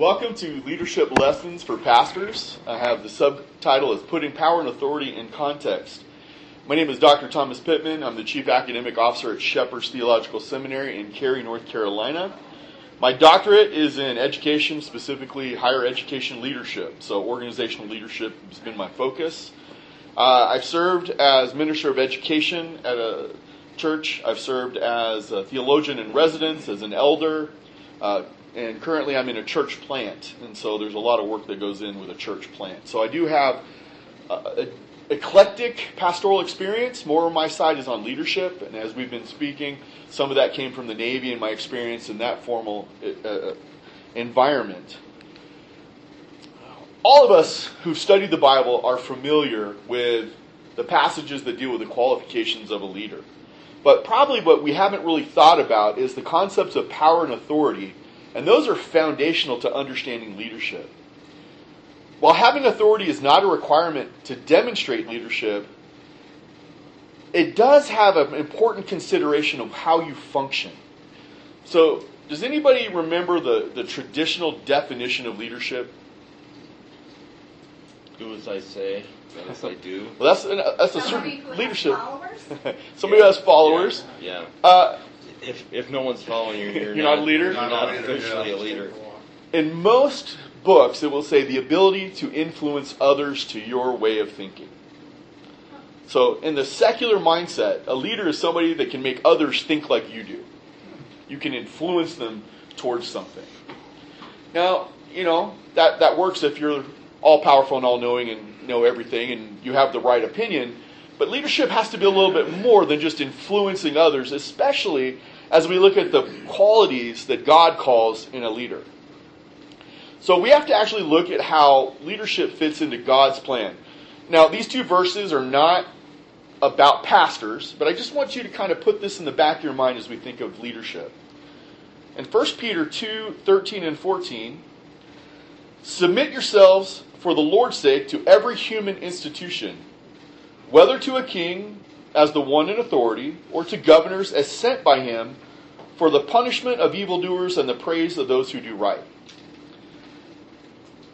Welcome to Leadership Lessons for Pastors. I have the subtitle as Putting Power and Authority in Context. My name is Dr. Thomas Pittman. I'm the Chief Academic Officer at Shepherd's Theological Seminary in Cary, North Carolina. My doctorate is in education, specifically higher education leadership. So, organizational leadership has been my focus. Uh, I've served as Minister of Education at a church. I've served as a theologian in residence, as an elder, uh, and currently I'm in a church plant. And so there's a lot of work that goes in with a church plant. So I do have a, eclectic pastoral experience. More on my side is on leadership, and as we've been speaking, some of that came from the Navy and my experience in that formal uh, uh, environment. All of us who've studied the Bible are familiar with the passages that deal with the qualifications of a leader. But probably what we haven't really thought about is the concepts of power and authority, and those are foundational to understanding leadership. While having authority is not a requirement to demonstrate leadership, it does have an important consideration of how you function. So, does anybody remember the, the traditional definition of leadership? Do as I say, as I do. Well, that's that's a certain leadership. Somebody yeah. has followers. Yeah. Uh, if if no one's following you, you're, you're not, not, a leader. You're not officially a leader. In most books, it will say the ability to influence others to your way of thinking. So, in the secular mindset, a leader is somebody that can make others think like you do. You can influence them towards something. Now, you know, that, that works if you're all powerful and all knowing and know everything and you have the right opinion. But leadership has to be a little bit more than just influencing others, especially as we look at the qualities that God calls in a leader. So we have to actually look at how leadership fits into God's plan. Now, these two verses are not about pastors, but I just want you to kind of put this in the back of your mind as we think of leadership. In 1 Peter 2 13 and 14, submit yourselves for the Lord's sake to every human institution, whether to a king as the one in authority, or to governors as sent by him for the punishment of evildoers and the praise of those who do right.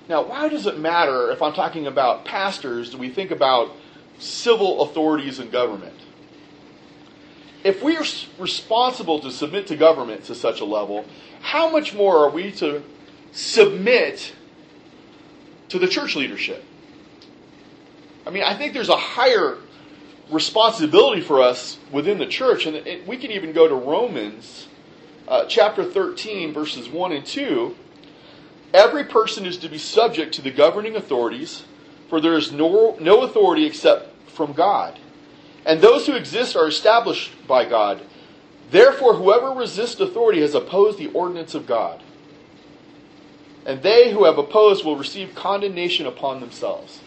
Now, why does it matter if I'm talking about pastors? Do we think about civil authorities and government? If we are responsible to submit to government to such a level, how much more are we to submit to the church leadership? I mean, I think there's a higher responsibility for us within the church, and it, we can even go to Romans uh, chapter 13, verses 1 and 2 Every person is to be subject to the governing authorities, for there is no, no authority except from God. And those who exist are established by God. Therefore, whoever resists authority has opposed the ordinance of God. And they who have opposed will receive condemnation upon themselves.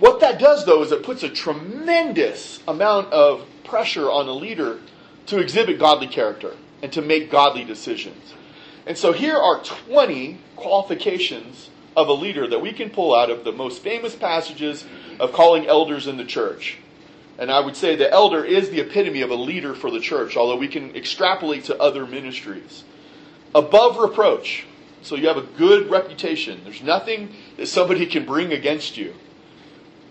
What that does, though, is it puts a tremendous amount of pressure on a leader to exhibit godly character and to make godly decisions. And so here are 20 qualifications of a leader that we can pull out of the most famous passages of calling elders in the church. And I would say the elder is the epitome of a leader for the church, although we can extrapolate to other ministries. Above reproach. So you have a good reputation. There's nothing that somebody can bring against you.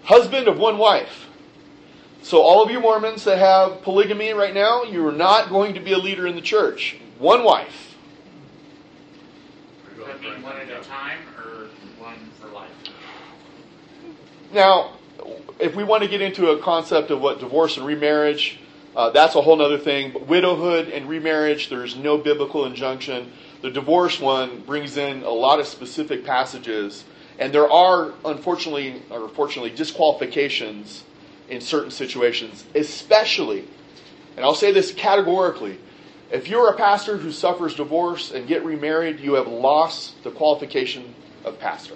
Husband of one wife. So all of you Mormons that have polygamy right now, you are not going to be a leader in the church. One wife mean one at a time or one for life? Now, if we want to get into a concept of what divorce and remarriage, uh, that's a whole other thing. But widowhood and remarriage, there's no biblical injunction. The divorce one brings in a lot of specific passages, and there are, unfortunately, or fortunately, disqualifications in certain situations, especially, and I'll say this categorically, if you're a pastor who suffers divorce and get remarried, you have lost the qualification of pastor.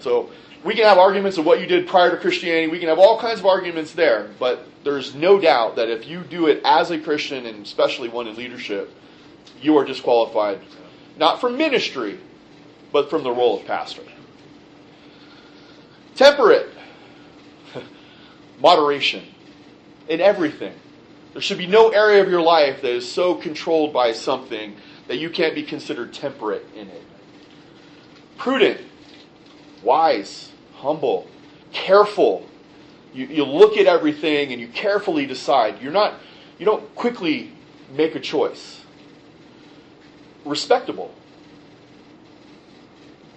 So we can have arguments of what you did prior to Christianity. We can have all kinds of arguments there, but there's no doubt that if you do it as a Christian, and especially one in leadership, you are disqualified, not from ministry, but from the role of pastor. Temperate, moderation in everything. There should be no area of your life that is so controlled by something that you can't be considered temperate in it. Prudent, wise, humble, careful. You, you look at everything and you carefully decide. You're not, you don't quickly make a choice. Respectable.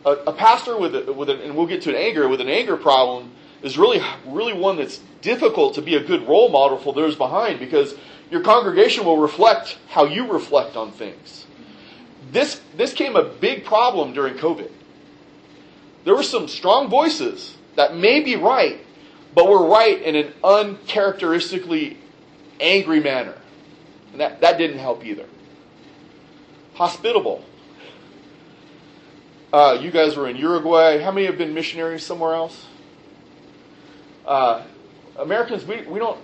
A, a pastor with, a, with an, and we'll get to an anger, with an anger problem is really, really one that's difficult to be a good role model for those behind because your congregation will reflect how you reflect on things. This, this came a big problem during COVID. There were some strong voices that may be right, but were right in an uncharacteristically angry manner. And that, that didn't help either. Hospitable. Uh, you guys were in Uruguay. How many have been missionaries somewhere else? Uh, Americans, we, we don't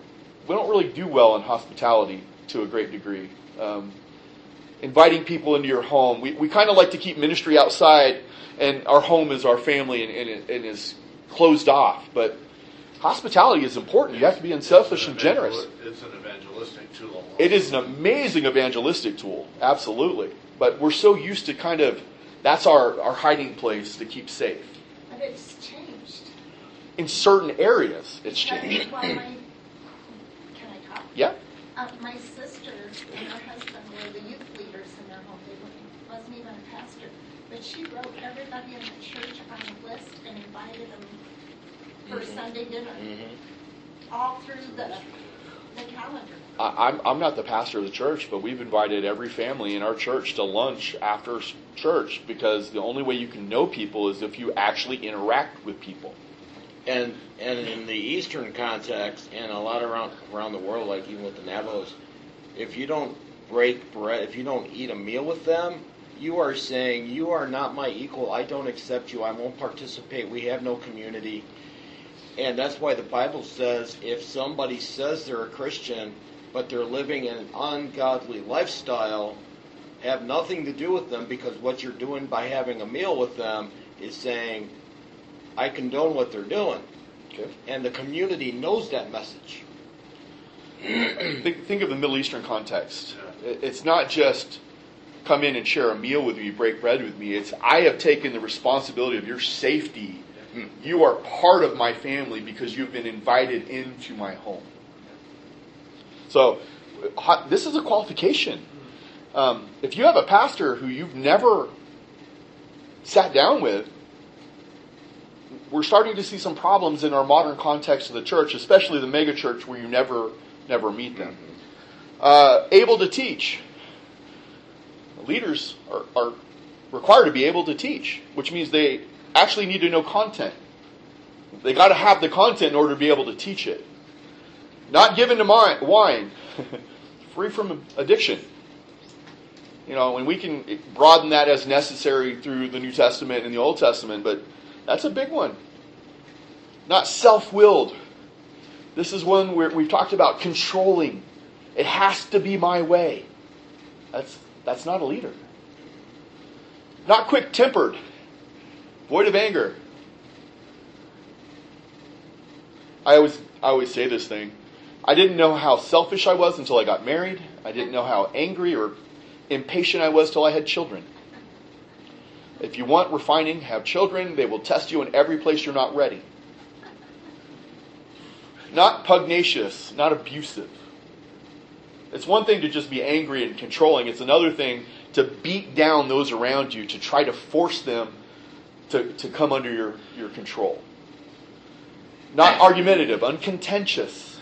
we don't really do well in hospitality to a great degree. Um, inviting people into your home, we, we kind of like to keep ministry outside, and our home is our family and, and, and is closed off. But hospitality is important. You have to be unselfish and generous. It's an evangelistic tool. It is an amazing evangelistic tool, absolutely. But we're so used to kind of that's our, our hiding place to keep safe. But it's changed. In certain areas, it's changed. That's why my, can I talk? Yeah. Uh, my sister and her husband were the youth leaders in their home. They wa- wasn't even a pastor. But she wrote everybody in the church on a list and invited them for Sunday dinner, Mm-hmm. all through the, the calendar. I- I'm, I'm not the pastor of the church, but we've invited every family in our church to lunch after church because the only way you can know people is if you actually interact with people. And and in the Eastern context, and a lot around around the world, like even with the Navajos, if you don't break bread, if you don't eat a meal with them, you are saying you are not my equal. I don't accept you. I won't participate. We have no community. And that's why the Bible says if somebody says they're a Christian, but they're living an ungodly lifestyle, have nothing to do with them because what you're doing by having a meal with them is saying, I condone what they're doing. Okay. And the community knows that message. Think, think of the Middle Eastern context. It's not just come in and share a meal with me, break bread with me. It's I have taken the responsibility of your safety. You are part of my family because you've been invited into my home. So, this is a qualification. Um, if you have a pastor who you've never sat down with, we're starting to see some problems in our modern context of the church, especially the mega church where you never never meet them. Uh, able to teach. Leaders are, are required to be able to teach, which means they actually need to know content. They got to have the content in order to be able to teach it. Not given to mi- wine, free from addiction. You know, and we can broaden that as necessary through the New Testament and the Old Testament, but that's a big one. Not self willed. This is one where we've talked about controlling. It has to be my way. That's, that's not a leader. Not quick tempered, void of anger. I always, I always say this thing. I didn't know how selfish I was until I got married. I didn't know how angry or impatient I was till I had children. If you want refining, have children. They will test you in every place you're not ready. Not pugnacious, not abusive. It's one thing to just be angry and controlling, it's another thing to beat down those around you to try to force them to, to come under your, your control. Not argumentative, uncontentious.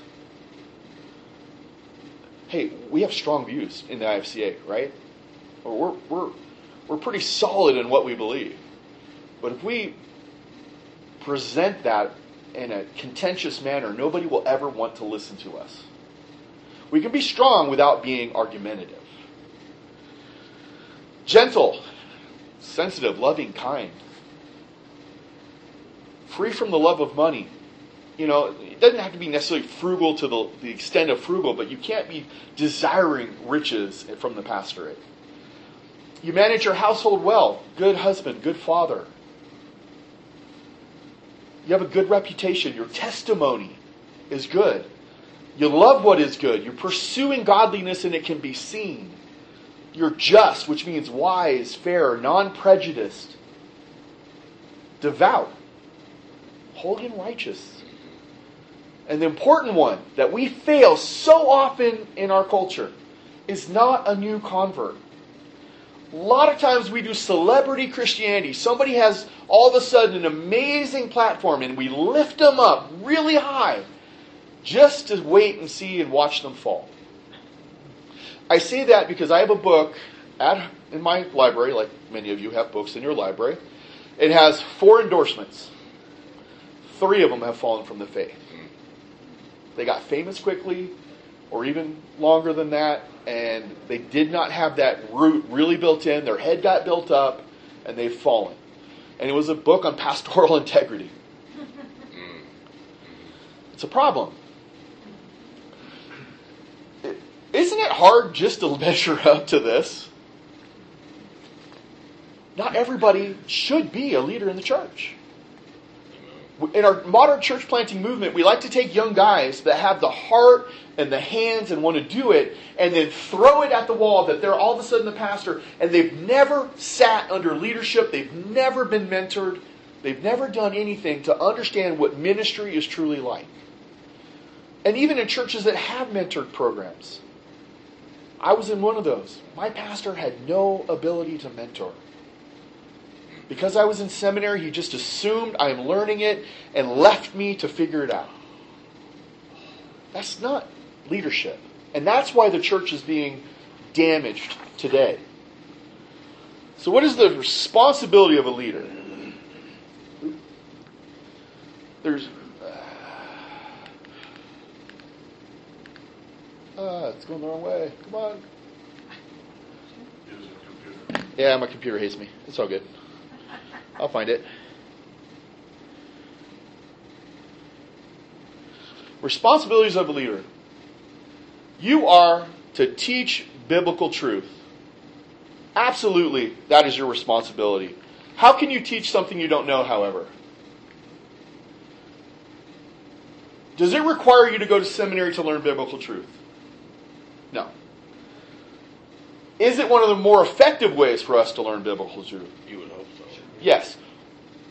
Hey, we have strong views in the IFCA, right? Or we're, we're, we're pretty solid in what we believe. But if we present that in a contentious manner, nobody will ever want to listen to us. We can be strong without being argumentative. Gentle, sensitive, loving, kind. Free from the love of money. You know, it doesn't have to be necessarily frugal to the, the extent of frugal, but you can't be desiring riches from the pastorate. You manage your household well. Good husband, good father. You have a good reputation. Your testimony is good. You love what is good. You're pursuing godliness and it can be seen. You're just, which means wise, fair, non prejudiced, devout, holy, and righteous. And the important one that we fail so often in our culture is not a new convert. A lot of times we do celebrity Christianity. Somebody has all of a sudden an amazing platform and we lift them up really high just to wait and see and watch them fall. I say that because I have a book at, in my library, like many of you have books in your library. It has four endorsements. Three of them have fallen from the faith. They got famous quickly, or even longer than that, and they did not have that root really built in. Their head got built up, and they've fallen. And it was a book on pastoral integrity. Mm. It's a problem. Isn't it hard just to measure up to this? Not everybody should be a leader in the church. In our modern church planting movement, we like to take young guys that have the heart and the hands and want to do it, and then throw it at the wall that they're all of a sudden the pastor, and they've never sat under leadership, they've never been mentored, they've never done anything to understand what ministry is truly like. And even in churches that have mentored programs, I was in one of those. My pastor had no ability to mentor. Because I was in seminary, he just assumed I'm learning it and left me to figure it out. That's not leadership. And that's why the church is being damaged today. So, what is the responsibility of a leader? There's. Ah, it's going the wrong way. Come on. Use a computer. Yeah, my computer hates me. It's all good. I'll find it. Responsibilities of a leader. You are to teach biblical truth. Absolutely, that is your responsibility. How can you teach something you don't know, however? Does it require you to go to seminary to learn biblical truth? No. Is it one of the more effective ways for us to learn biblical truth? You would hope so. Yes.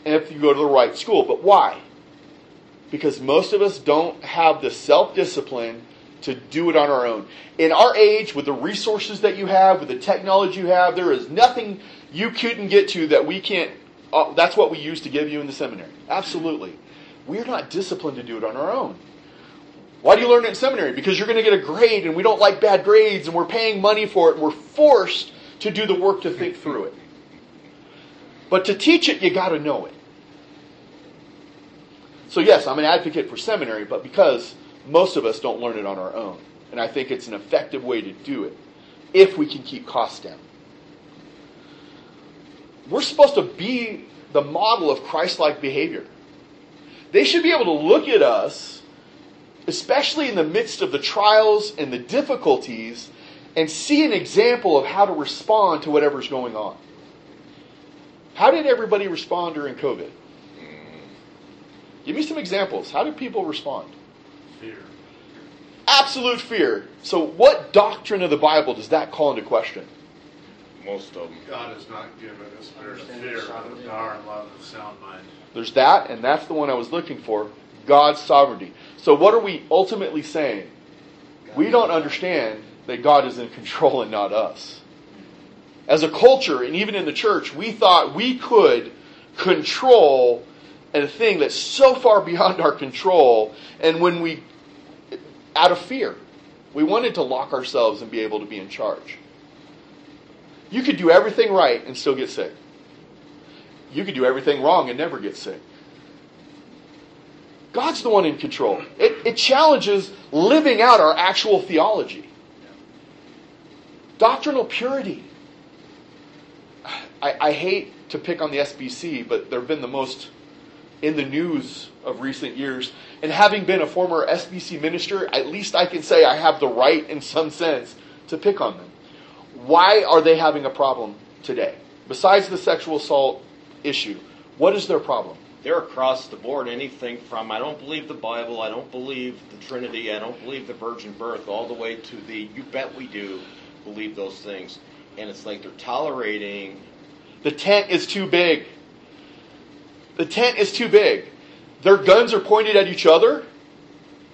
And if you go to the right school. But why? Because most of us don't have the self discipline to do it on our own. In our age, with the resources that you have, with the technology you have, there is nothing you couldn't get to that we can't. Uh, that's what we used to give you in the seminary. Absolutely. We're not disciplined to do it on our own. Why do you learn it in seminary? Because you're going to get a grade, and we don't like bad grades, and we're paying money for it, and we're forced to do the work to think through it. But to teach it, you got to know it. So, yes, I'm an advocate for seminary, but because most of us don't learn it on our own. And I think it's an effective way to do it if we can keep costs down. We're supposed to be the model of Christ like behavior. They should be able to look at us, especially in the midst of the trials and the difficulties, and see an example of how to respond to whatever's going on. How did everybody respond during COVID? Give me some examples. How did people respond? Fear. Absolute fear. So, what doctrine of the Bible does that call into question? Most of them. God has not given a spirit of fear, but of power and love and sound mind. There's that, and that's the one I was looking for God's sovereignty. So, what are we ultimately saying? We don't understand that God is in control and not us. As a culture, and even in the church, we thought we could control a thing that's so far beyond our control, and when we, out of fear, we wanted to lock ourselves and be able to be in charge. You could do everything right and still get sick. You could do everything wrong and never get sick. God's the one in control. It, it challenges living out our actual theology. Doctrinal purity. I, I hate to pick on the SBC, but they've been the most in the news of recent years. And having been a former SBC minister, at least I can say I have the right, in some sense, to pick on them. Why are they having a problem today? Besides the sexual assault issue, what is their problem? They're across the board. Anything from I don't believe the Bible, I don't believe the Trinity, I don't believe the virgin birth, all the way to the you bet we do believe those things. and it's like they're tolerating. The tent is too big. The tent is too big. Their guns are pointed at each other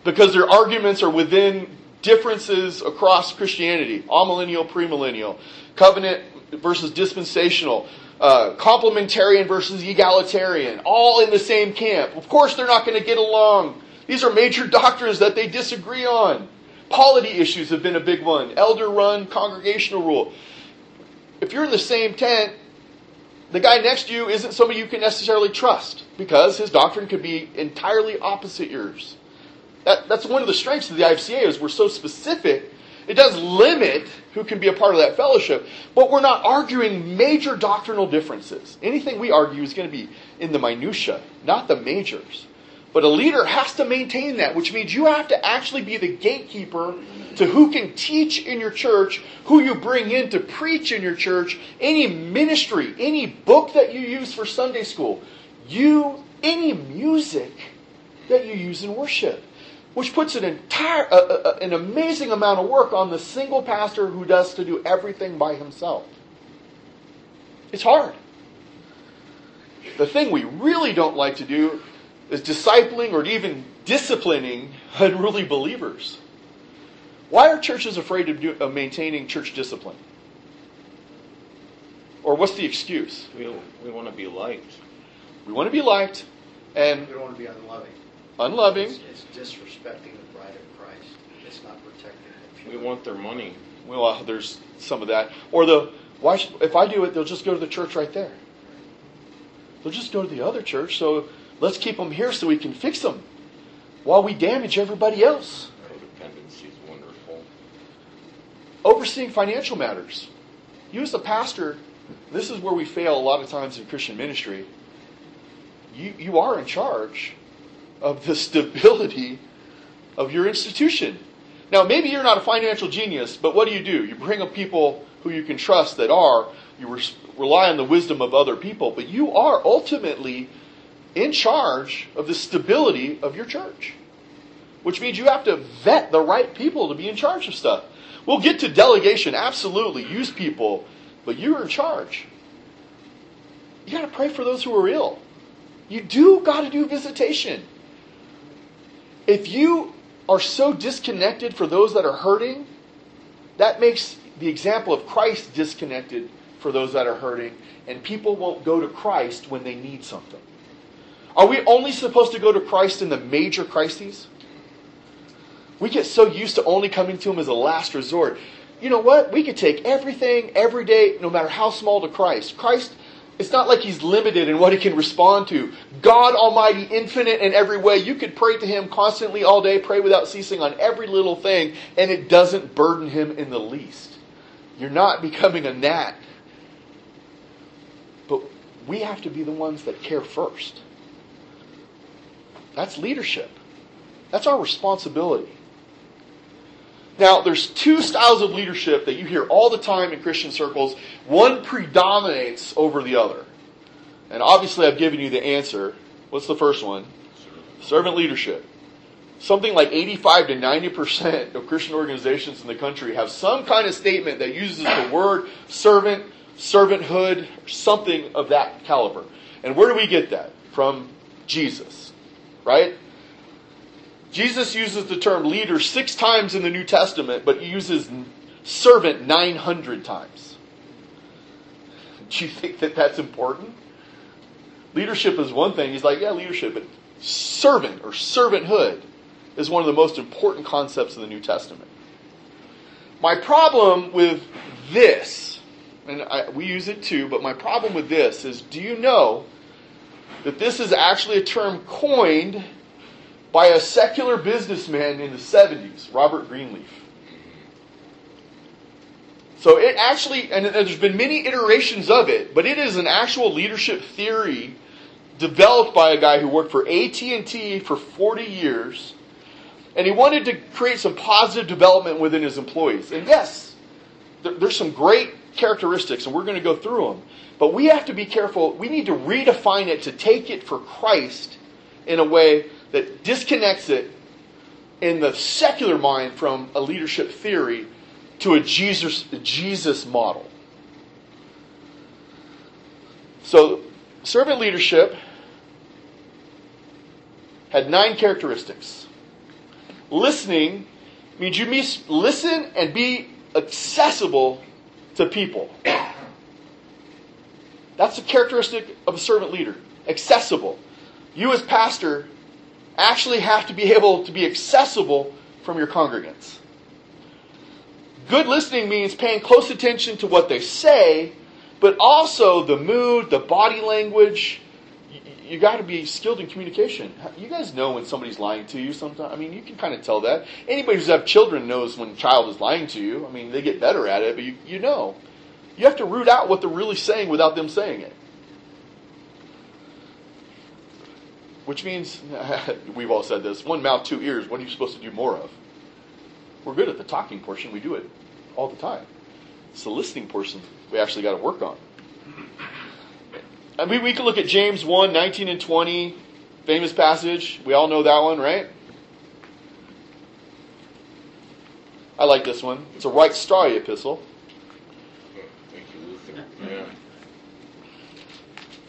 because their arguments are within differences across Christianity amillennial, premillennial, covenant versus dispensational, uh, complementarian versus egalitarian, all in the same camp. Of course, they're not going to get along. These are major doctrines that they disagree on. Polity issues have been a big one. Elder run, congregational rule. If you're in the same tent, the guy next to you isn't somebody you can necessarily trust because his doctrine could be entirely opposite yours. That, that's one of the strengths of the IFCA is we're so specific. It does limit who can be a part of that fellowship, but we're not arguing major doctrinal differences. Anything we argue is going to be in the minutia, not the majors. But a leader has to maintain that, which means you have to actually be the gatekeeper to who can teach in your church, who you bring in to preach in your church, any ministry, any book that you use for Sunday school, you, any music that you use in worship, which puts an entire, uh, uh, an amazing amount of work on the single pastor who does to do everything by himself. It's hard. The thing we really don't like to do is discipling or even disciplining unruly believers. Why are churches afraid of, do, of maintaining church discipline? Or what's the excuse? We, we want to be liked. We want to be liked and We don't want to be unloving. unloving. It's, it's disrespecting the bride of Christ. It's not protecting the We want their money. Well, uh, there's some of that. Or the why? Should, if I do it, they'll just go to the church right there. They'll just go to the other church. So let's keep them here so we can fix them, while we damage everybody else. Codependency is wonderful. Overseeing financial matters. You as a pastor, this is where we fail a lot of times in Christian ministry. You you are in charge of the stability of your institution. Now, maybe you're not a financial genius, but what do you do? You bring up people who you can trust that are. You res- rely on the wisdom of other people, but you are ultimately in charge of the stability of your church. Which means you have to vet the right people to be in charge of stuff. We'll get to delegation, absolutely. Use people, but you're in charge. You got to pray for those who are ill. You do got to do visitation. If you are so disconnected for those that are hurting, that makes the example of Christ disconnected for those that are hurting, and people won't go to Christ when they need something. Are we only supposed to go to Christ in the major crises? We get so used to only coming to Him as a last resort. You know what? We could take everything, every day, no matter how small, to Christ. Christ, it's not like He's limited in what He can respond to. God Almighty, infinite in every way. You could pray to Him constantly all day, pray without ceasing on every little thing, and it doesn't burden Him in the least. You're not becoming a gnat. But we have to be the ones that care first. That's leadership. That's our responsibility. Now, there's two styles of leadership that you hear all the time in Christian circles. One predominates over the other. And obviously, I've given you the answer. What's the first one? Servant leadership. Something like 85 to 90% of Christian organizations in the country have some kind of statement that uses the word servant, servanthood, something of that caliber. And where do we get that? From Jesus, right? Jesus uses the term leader six times in the New Testament, but he uses servant 900 times. Do you think that that's important? Leadership is one thing. He's like, yeah, leadership, but servant or servanthood is one of the most important concepts in the New Testament. My problem with this, and I, we use it too, but my problem with this is do you know that this is actually a term coined by a secular businessman in the 70s, Robert Greenleaf. So it actually, and there's been many iterations of it, but it is an actual leadership theory developed by a guy who worked for AT&T for 40 years, and he wanted to create some positive development within his employees. And yes, there's some great characteristics, and we're going to go through them. But we have to be careful. We need to redefine it to take it for Christ in a way that disconnects it in the secular mind from a leadership theory to a Jesus, a Jesus model. So, servant leadership had nine characteristics. Listening means you must listen and be accessible to people. That's a characteristic of a servant leader. Accessible. You as pastor actually have to be able to be accessible from your congregants. Good listening means paying close attention to what they say, but also the mood, the body language. You, you got to be skilled in communication. You guys know when somebody's lying to you sometimes. I mean, you can kind of tell that. Anybody who's had children knows when a child is lying to you. I mean, they get better at it, but you, you know. You have to root out what they're really saying without them saying it. Which means, we've all said this one mouth, two ears. What are you supposed to do more of? We're good at the talking portion, we do it all the time. It's the listening portion we actually got to work on. I mean, we can look at James 1 19 and 20, famous passage. We all know that one, right? I like this one. It's a right strawy epistle. Thank you, Luther. Yeah.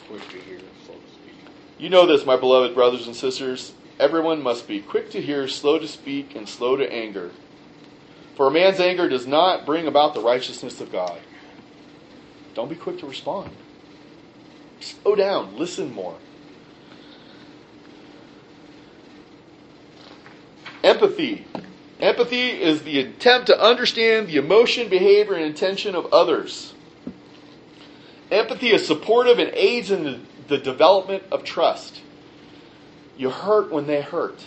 Quick to hear, slow to speak. You know this, my beloved brothers and sisters. Everyone must be quick to hear, slow to speak, and slow to anger. For a man's anger does not bring about the righteousness of God. Don't be quick to respond. Slow down, listen more. Empathy. Empathy is the attempt to understand the emotion, behavior, and intention of others. Empathy is supportive and aids in the, the development of trust. You hurt when they hurt.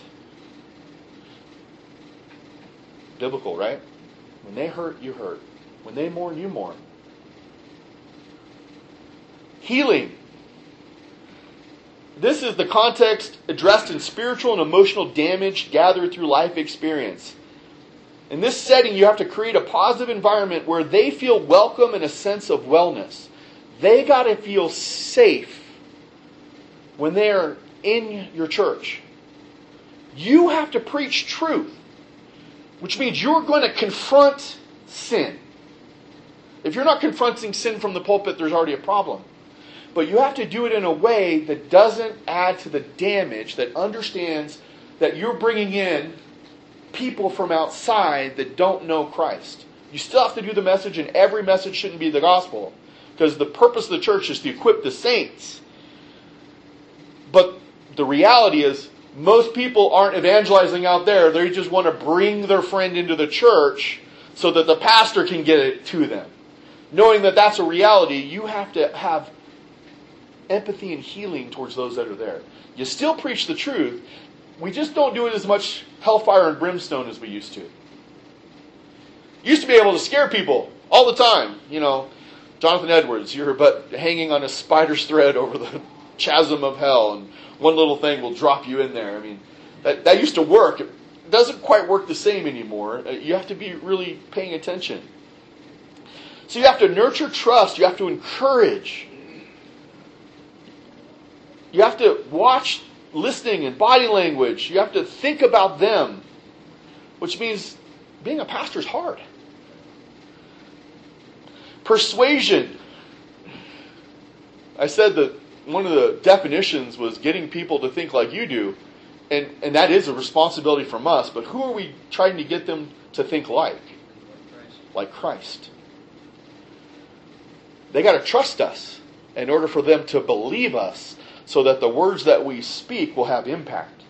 Biblical, right? When they hurt, you hurt. When they mourn, you mourn. Healing. This is the context addressed in spiritual and emotional damage gathered through life experience. In this setting, you have to create a positive environment where they feel welcome and a sense of wellness. They got to feel safe when they're in your church. You have to preach truth which means you're going to confront sin. If you're not confronting sin from the pulpit, there's already a problem. But you have to do it in a way that doesn't add to the damage, that understands that you're bringing in people from outside that don't know Christ. You still have to do the message, and every message shouldn't be the gospel. Because the purpose of the church is to equip the saints. But the reality is, most people aren't evangelizing out there. They just want to bring their friend into the church so that the pastor can get it to them. Knowing that that's a reality, you have to have empathy and healing towards those that are there. You still preach the truth. We just don't do it as much hellfire and brimstone as we used to. Used to be able to scare people all the time. You know, Jonathan Edwards, you're but hanging on a spider's thread over the chasm of hell, and one little thing will drop you in there. I mean, that, that used to work. It doesn't quite work the same anymore. Uh, you have to be really paying attention. So you have to nurture trust. You have to encourage. You have to watch listening and body language. You have to think about them, which means being a pastor is hard. Persuasion. I said that one of the definitions was getting people to think like you do. And, and that is a responsibility from us, but who are we trying to get them to think like? Like Christ. They got to trust us in order for them to believe us so that the words that we speak will have impact.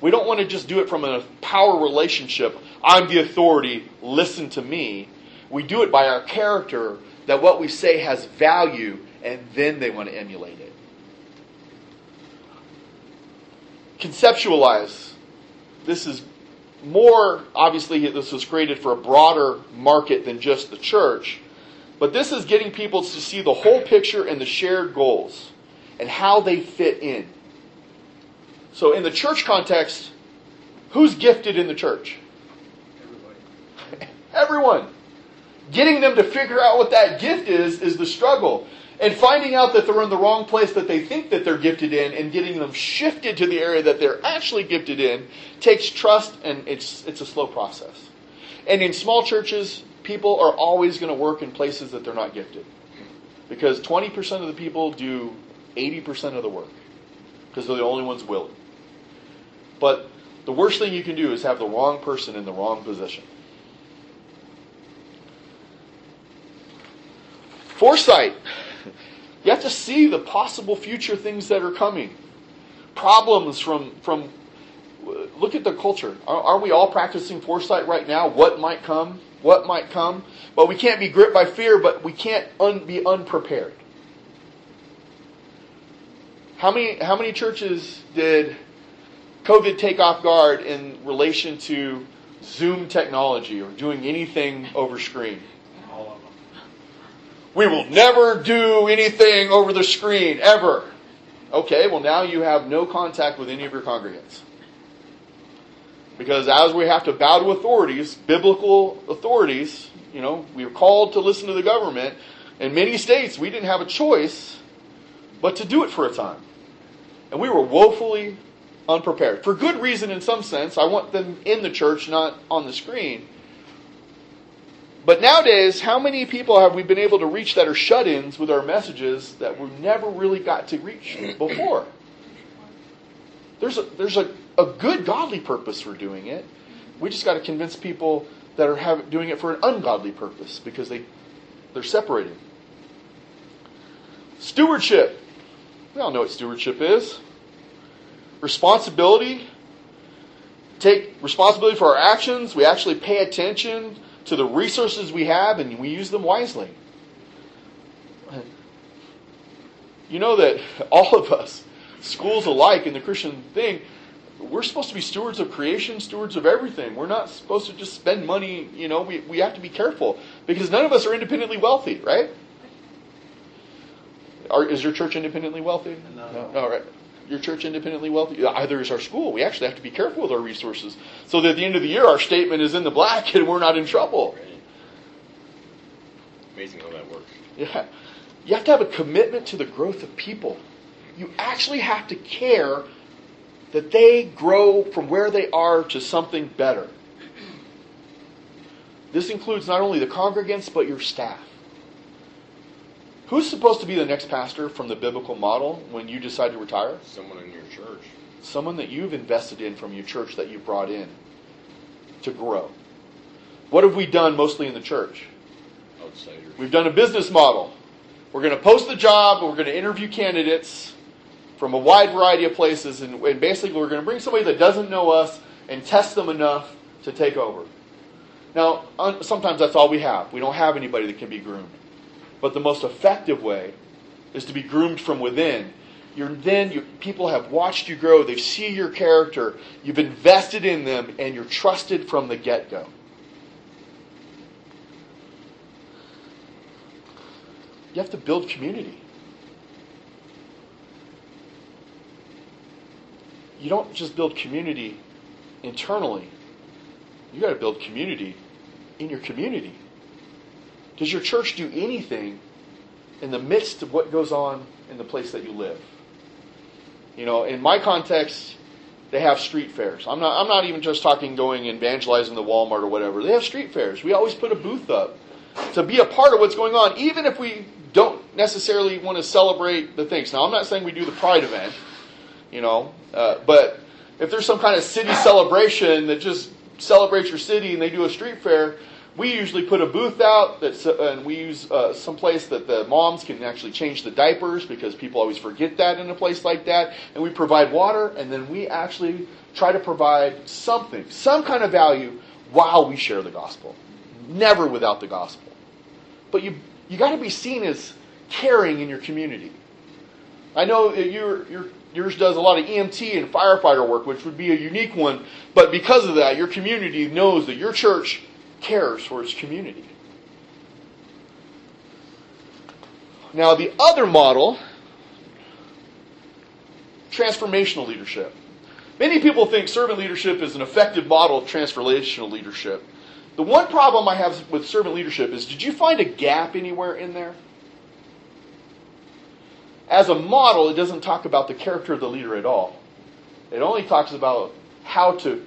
We don't want to just do it from a power relationship. I'm the authority, listen to me. We do it by our character that what we say has value and then they want to emulate it. Conceptualize. This is more, obviously, this was created for a broader market than just the church, but this is getting people to see the whole picture and the shared goals and how they fit in. So, in the church context, who's gifted in the church? Everybody. Everyone. Getting them to figure out what that gift is is the struggle and finding out that they're in the wrong place that they think that they're gifted in and getting them shifted to the area that they're actually gifted in takes trust and it's it's a slow process. And in small churches, people are always going to work in places that they're not gifted. Because 20% of the people do 80% of the work because they're the only ones willing. But the worst thing you can do is have the wrong person in the wrong position. Foresight. You have to see the possible future things that are coming. Problems from, from uh, look at the culture. Are, are we all practicing foresight right now? What might come? What might come? But we can't be gripped by fear, but we can't un, be unprepared. How many, how many churches did COVID take off guard in relation to Zoom technology or doing anything over screen? We will never do anything over the screen, ever. Okay, well, now you have no contact with any of your congregants. Because as we have to bow to authorities, biblical authorities, you know, we are called to listen to the government. In many states, we didn't have a choice but to do it for a time. And we were woefully unprepared. For good reason, in some sense. I want them in the church, not on the screen. But nowadays, how many people have we been able to reach that are shut ins with our messages that we never really got to reach before? There's a, there's a, a good godly purpose for doing it. We just got to convince people that are have, doing it for an ungodly purpose because they, they're separating. Stewardship. We all know what stewardship is. Responsibility. Take responsibility for our actions. We actually pay attention to the resources we have and we use them wisely. You know that all of us, schools alike in the Christian thing, we're supposed to be stewards of creation, stewards of everything. We're not supposed to just spend money, you know, we, we have to be careful because none of us are independently wealthy, right? Are, is your church independently wealthy? No. no. All right. Your church independently wealthy? Either is our school. We actually have to be careful with our resources so that at the end of the year our statement is in the black and we're not in trouble. Right? Amazing how that works. Yeah. You have to have a commitment to the growth of people. You actually have to care that they grow from where they are to something better. This includes not only the congregants, but your staff. Who's supposed to be the next pastor from the biblical model when you decide to retire? Someone in your church. Someone that you've invested in from your church that you brought in to grow. What have we done mostly in the church? Outsiders. We've done a business model. We're going to post the job, we're going to interview candidates from a wide variety of places, and, and basically we're going to bring somebody that doesn't know us and test them enough to take over. Now, un- sometimes that's all we have. We don't have anybody that can be groomed. But the most effective way is to be groomed from within. You're then you, people have watched you grow. They see your character. You've invested in them, and you're trusted from the get go. You have to build community. You don't just build community internally. You got to build community in your community. Does your church do anything in the midst of what goes on in the place that you live? You know, in my context, they have street fairs. I'm not, I'm not even just talking going and evangelizing the Walmart or whatever. They have street fairs. We always put a booth up to be a part of what's going on, even if we don't necessarily want to celebrate the things. Now, I'm not saying we do the Pride event, you know, uh, but if there's some kind of city celebration that just celebrates your city and they do a street fair, we usually put a booth out that's, uh, and we use uh, some place that the moms can actually change the diapers because people always forget that in a place like that. And we provide water, and then we actually try to provide something, some kind of value while we share the gospel. Never without the gospel. But you you got to be seen as caring in your community. I know your your yours does a lot of EMT and firefighter work, which would be a unique one. But because of that, your community knows that your church cares for its community. Now, the other model, transformational leadership. Many people think servant leadership is an effective model of transformational leadership. The one problem I have with servant leadership is did you find a gap anywhere in there? As a model, it doesn't talk about the character of the leader at all. It only talks about how to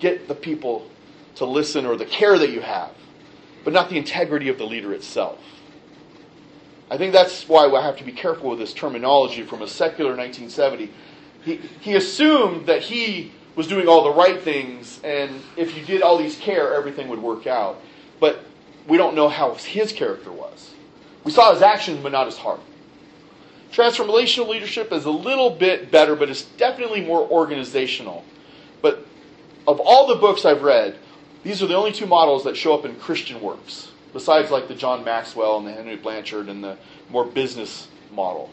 get the people to listen or the care that you have, but not the integrity of the leader itself. I think that's why I have to be careful with this terminology from a secular 1970. He, he assumed that he was doing all the right things, and if you did all these care, everything would work out. But we don't know how his character was. We saw his actions, but not his heart. Transformational leadership is a little bit better, but it's definitely more organizational. But of all the books I've read, these are the only two models that show up in Christian works, besides like the John Maxwell and the Henry Blanchard and the more business model.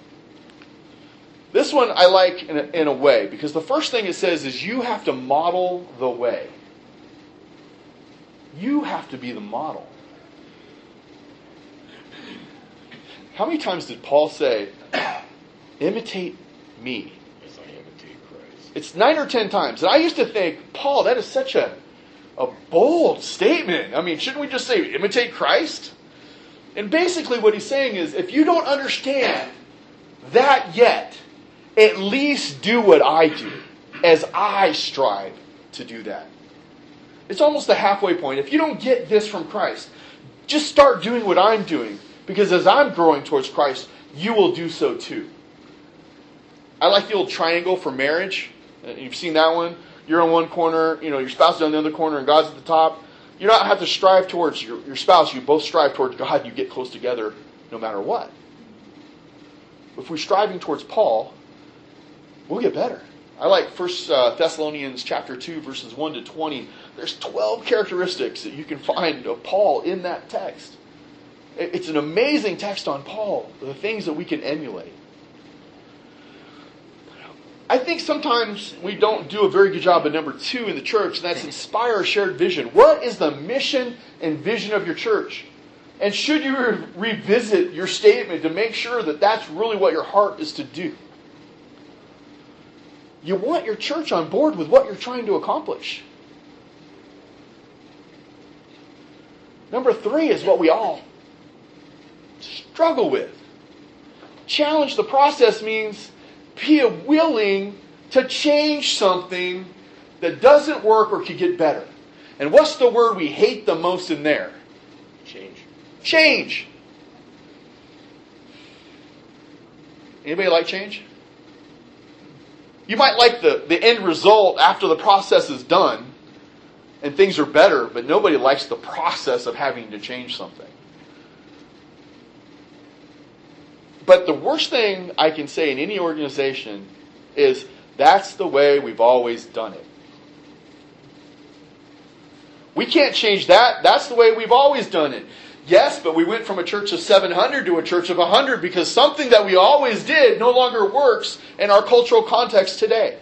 This one I like in a, in a way because the first thing it says is you have to model the way. You have to be the model. How many times did Paul say, imitate me? As I imitate Christ. It's nine or ten times. And I used to think, Paul, that is such a, a bold statement. I mean, shouldn't we just say, imitate Christ? And basically, what he's saying is, if you don't understand that yet, at least do what I do, as I strive to do that. It's almost the halfway point. If you don't get this from Christ, just start doing what I'm doing, because as I'm growing towards Christ, you will do so too. I like the old triangle for marriage. Uh, You've seen that one. You're on one corner, you know, your spouse is on the other corner, and God's at the top. You don't have to strive towards your, your spouse. You both strive towards God. You get close together no matter what. If we're striving towards Paul, we'll get better. I like First uh, Thessalonians chapter two, verses one to twenty. There's twelve characteristics that you can find of Paul in that text. It's an amazing text on Paul, the things that we can emulate. I think sometimes we don't do a very good job of number two in the church, and that's inspire a shared vision. What is the mission and vision of your church? And should you re- revisit your statement to make sure that that's really what your heart is to do? You want your church on board with what you're trying to accomplish. Number three is what we all struggle with. Challenge the process means be willing to change something that doesn't work or could get better. And what's the word we hate the most in there? Change. Change. Anybody like change? You might like the, the end result after the process is done and things are better, but nobody likes the process of having to change something. But the worst thing I can say in any organization is that's the way we've always done it. We can't change that. That's the way we've always done it. Yes, but we went from a church of 700 to a church of 100 because something that we always did no longer works in our cultural context today.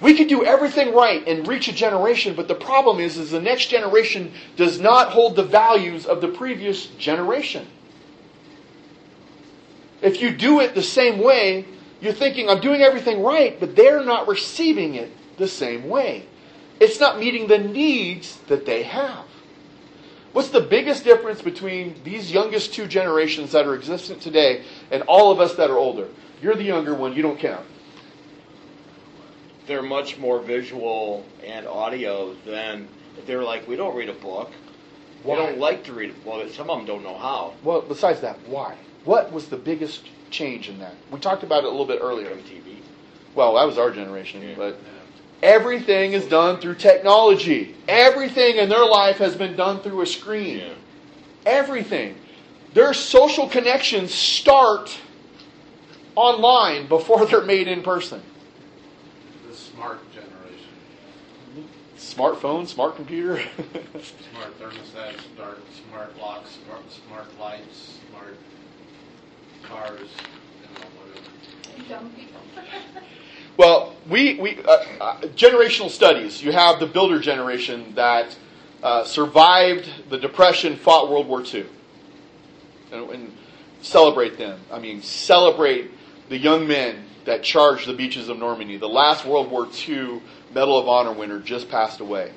We could do everything right and reach a generation, but the problem is, is the next generation does not hold the values of the previous generation. If you do it the same way, you're thinking, I'm doing everything right, but they're not receiving it the same way. It's not meeting the needs that they have. What's the biggest difference between these youngest two generations that are existent today and all of us that are older? You're the younger one, you don't count. They're much more visual and audio than they're like, we don't read a book. We Why? don't like to read a book. Some of them don't know how. Well, besides that, why? What was the biggest change in that? We talked about it a little bit earlier. MTV. Well, that was our generation, Yeah. but everything is done through technology. Everything in their life has been done through a screen. Yeah. Everything. Their social connections start online before they're made in person. The smart generation, Smartphone, smart computer. smart thermostats, smart, smart locks, smart, smart lights, smart cars, you know, whatever. Young people. Well, we, we uh, uh, generational studies. You have the builder generation that uh, survived the Depression, fought World War II, and, and celebrate them. I mean, celebrate the young men that charged the beaches of Normandy. The last World War II Medal of Honor winner just passed away.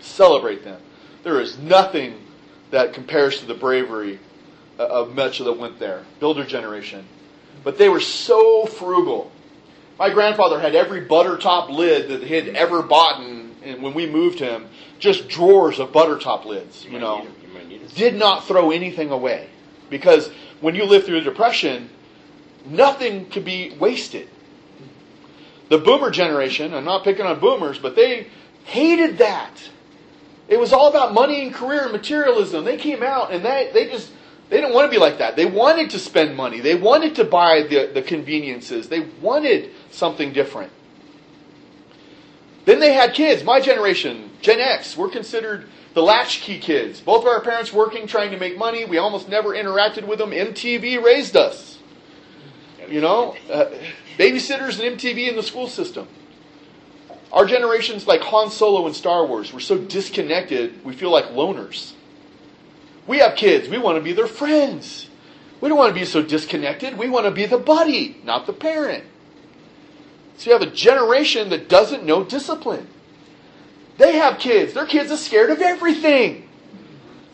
Celebrate them. There is nothing that compares to the bravery uh, of much that went there. Builder generation. But they were so frugal. My grandfather had every butter top lid that he had ever bought, and, when we moved him, just drawers of butter top lids, you might know. you might need a- Did not throw anything away. Because when you live through a depression, nothing could be wasted. The boomer generation, I'm not picking on boomers, but they hated that. It was all about money and career and materialism. They came out and they, they just they didn't want to be like that. They wanted to spend money. They wanted to buy the, the conveniences. They wanted something different. Then they had kids. My generation, Gen X, we're considered the latchkey kids. Both of our parents working, trying to make money. We almost never interacted with them. MTV raised us. You know, uh, babysitters and MTV in the school system. Our generation's like Han Solo in Star Wars. We're so disconnected, we feel like loners. We have kids, we want to be their friends. We don't want to be so disconnected. We want to be the buddy, not the parent. So you have a generation that doesn't know discipline. They have kids. Their kids are scared of everything.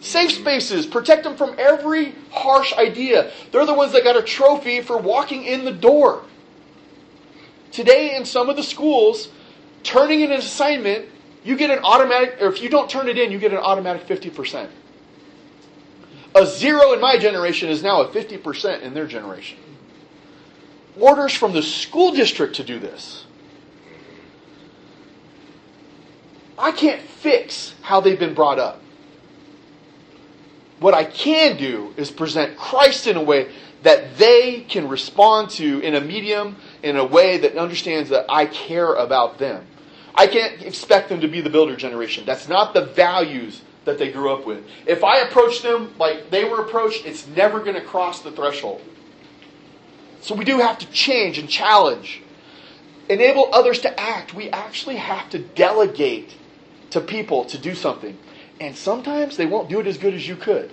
Safe spaces, protect them from every harsh idea. They're the ones that got a trophy for walking in the door. Today, in some of the schools, turning in an assignment, you get an automatic, or if you don't turn it in, you get an automatic 50%. A zero in my generation is now a 50% in their generation. Orders from the school district to do this. I can't fix how they've been brought up. What I can do is present Christ in a way that they can respond to in a medium, in a way that understands that I care about them. I can't expect them to be the builder generation. That's not the values that they grew up with. If I approach them like they were approached, it's never going to cross the threshold. So we do have to change and challenge. Enable others to act. We actually have to delegate to people to do something. And sometimes they won't do it as good as you could.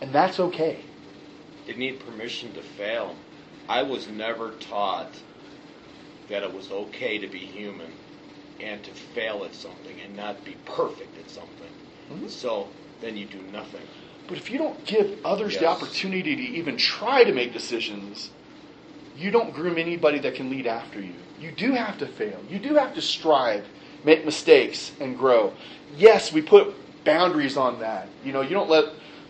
And that's okay. They need permission to fail. I was never taught that it was okay to be human and to fail at something and not be perfect at something. Mhm. So then you do nothing. But if you don't give others the opportunity to even try to make decisions, you don't groom anybody that can lead after you. You do have to fail. You do have to strive, make mistakes, and grow. Yes, we put boundaries on that. You know, you don't let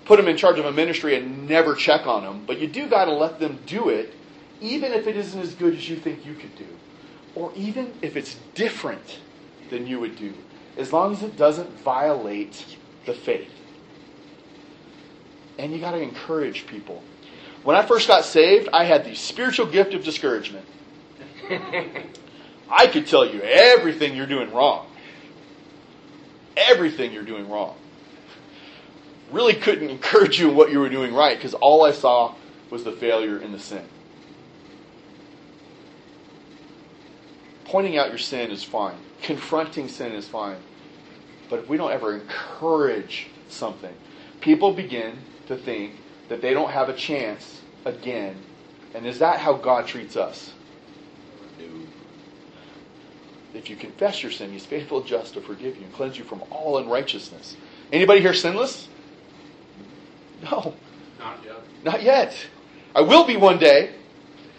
put them in charge of a ministry and never check on them, but you do got to let them do it, even if it isn't as good as you think you could do, or even if it's different than you would do, as long as it doesn't violate the faith and you got to encourage people. When I first got saved, I had the spiritual gift of discouragement. I could tell you everything you're doing wrong. Everything you're doing wrong. Really couldn't encourage you in what you were doing right because all I saw was the failure and the sin. Pointing out your sin is fine. Confronting sin is fine. But if we don't ever encourage something, people begin to think that they don't have a chance again. And is that how God treats us? If you confess your sin, He's faithful just to forgive you and cleanse you from all unrighteousness. Anybody here sinless? No, Not yet. not yet. I will be one day.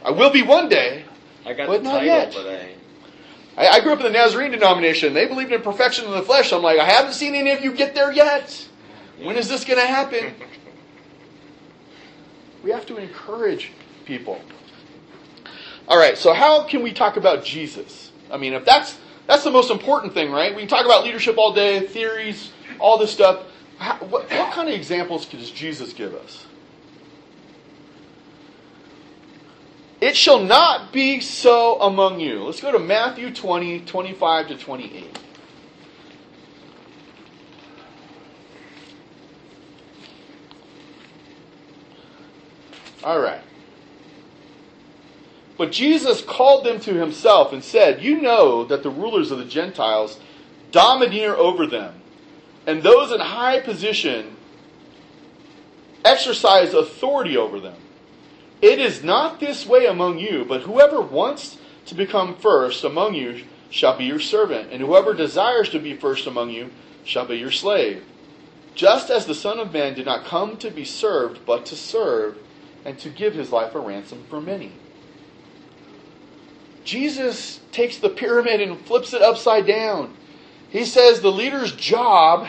I will be one day. I got But the not title, yet. but I I, I grew up in the Nazarene denomination. They believed in perfection in the flesh. I'm like, I haven't seen any of you get there yet. When is this going to happen? We have to encourage people. All right, so how can we talk about Jesus? I mean, if that's that's the most important thing, right? We can talk about leadership all day, theories, all this stuff. How, what, what kind of examples does Jesus give us? It shall not be so among you. Let's go to Matthew 20, 25 to 28. All right. But Jesus called them to himself and said, You know that the rulers of the Gentiles domineer over them, and those in high position exercise authority over them. It is not this way among you, but whoever wants to become first among you shall be your servant, and whoever desires to be first among you shall be your slave. Just as the Son of Man did not come to be served, but to serve, and to give his life a ransom for many. Jesus takes the pyramid and flips it upside down. He says the leader's job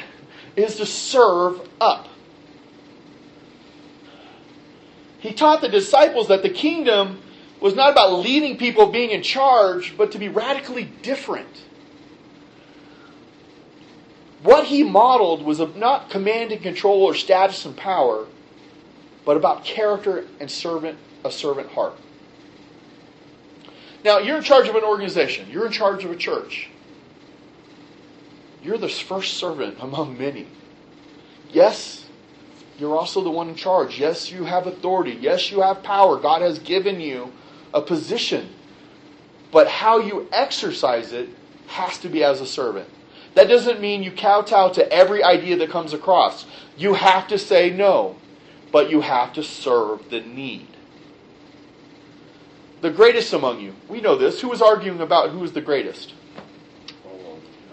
is to serve up. He taught the disciples that the kingdom was not about leading people being in charge, but to be radically different. What he modeled was not command and control or status and power, but about character and servant a servant heart. Now, you're in charge of an organization. You're in charge of a church. You're the first servant among many. Yes, you're also the one in charge. Yes, you have authority. Yes, you have power. God has given you a position. But how you exercise it has to be as a servant. That doesn't mean you kowtow to every idea that comes across. You have to say no, but you have to serve the need. The greatest among you, we know this. Who was arguing about who was the greatest?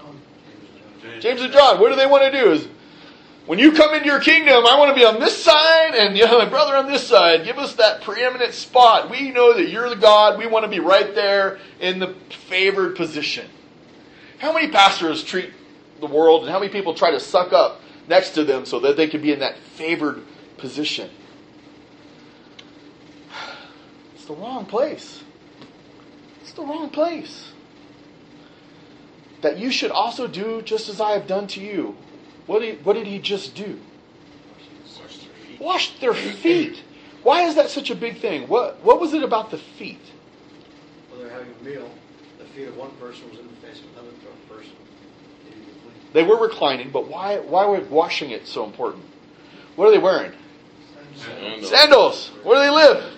Um, James and John, what do they want to do? Is when you come into your kingdom, I want to be on this side, and you know, my brother on this side. Give us that preeminent spot. We know that you're the God. We want to be right there in the favored position. How many pastors treat the world, and how many people try to suck up next to them so that they can be in that favored position? It's the wrong place. It's the wrong place that you should also do just as I have done to you. What did, what did he just do? Washed their feet. Why is that such a big thing? What, what was it about the feet? Well, they're having a meal. The feet of one person was in the face of another person. They need to be clean. They were reclining, but why, why was washing it so important? What are they wearing? Sandals. Sandals. Where do they live?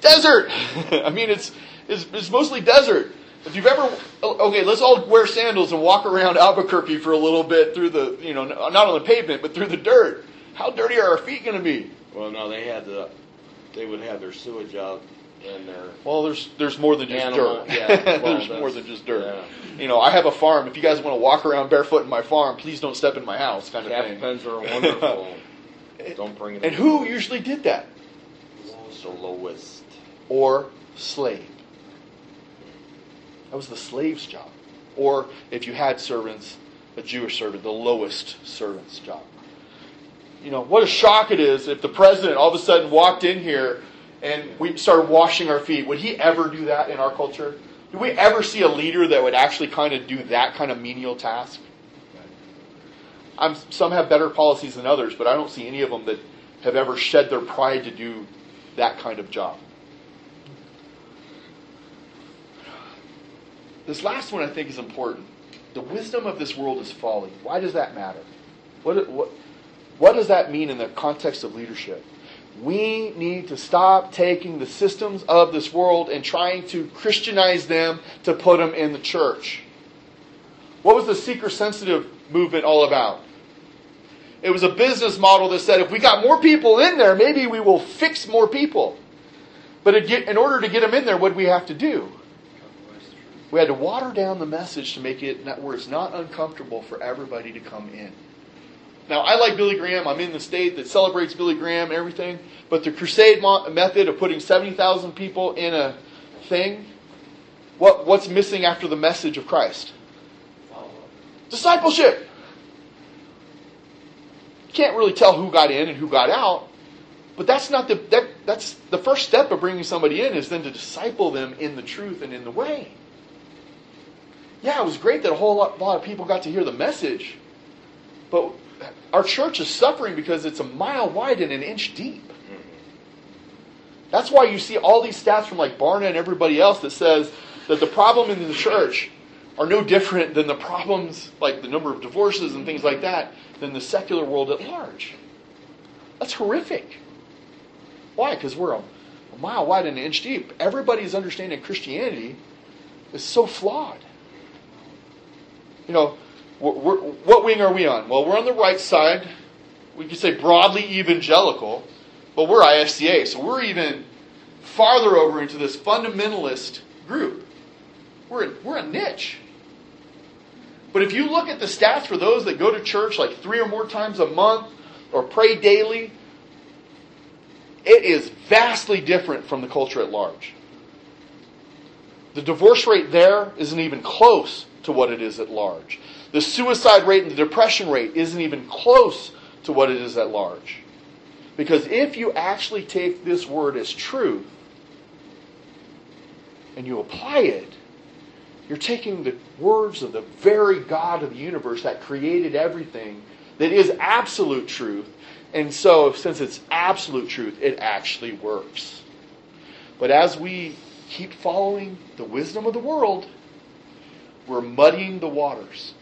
Desert. I mean, it's, it's, it's mostly desert. If you've ever, okay, let's all wear sandals and walk around Albuquerque for a little bit through the, you know, not on the pavement, but through the dirt. How dirty are our feet going to be? Well, no, they had the, they would have their sewage out and their Well, there's there's more than just Animal, dirt. yeah, well, there's more than just dirt. yeah. You know, I have a farm. If you guys want to walk around barefoot in my farm, please don't step in my house, kind of cap thing. pens are wonderful. Don't bring it. And who usually did that? The lowest. Or slave. That was the slave's job. Or if you had servants, a Jewish servant, the lowest servant's job. You know, what a shock it is if the president all of a sudden walked in here and we started washing our feet. Would he ever do that in our culture? Do we ever see a leader that would actually kind of do that kind of menial task? I'm, some have better policies than others, but I don't see any of them that have ever shed their pride to do that kind of job. This last one I think is important. The wisdom of this world is folly. Why does that matter? What, what, what does that mean in the context of leadership? We need to stop taking the systems of this world and trying to Christianize them to put them in the church. What was the seeker sensitive movement all about? It was a business model that said if we got more people in there, maybe we will fix more people. But in order to get them in there, what do we have to do? We had to water down the message to make it where it's not uncomfortable for everybody to come in. Now, I like Billy Graham. I'm in the state that celebrates Billy Graham everything. But the crusade method of putting 70,000 people in a thing, what, what's missing after the message of Christ? Discipleship. You can't really tell who got in and who got out. But that's not the that, that's the first step of bringing somebody in is then to disciple them in the truth and in the way. Yeah, it was great that a whole lot, lot of people got to hear the message, but our church is suffering because it's a mile wide and an inch deep. That's why you see all these stats from like Barna and everybody else that says that the problem in the church are no different than the problems like the number of divorces and things like that than the secular world at large. That's horrific. Why? Because we're a, a mile wide and an inch deep. Everybody's understanding Christianity is so flawed. You know, what wing are we on? Well, we're on the right side. We could say broadly evangelical, but we're IFCA, so we're even farther over into this fundamentalist group. We're a, we're a niche. But if you look at the stats for those that go to church like three or more times a month or pray daily, it is vastly different from the culture at large. The divorce rate there isn't even close to what it is at large. The suicide rate and the depression rate isn't even close to what it is at large. Because if you actually take this word as truth and you apply it, you're taking the words of the very God of the universe that created everything, that is absolute truth. And so, since it's absolute truth, it actually works. But as we keep following the wisdom of the world, we're muddying the waters.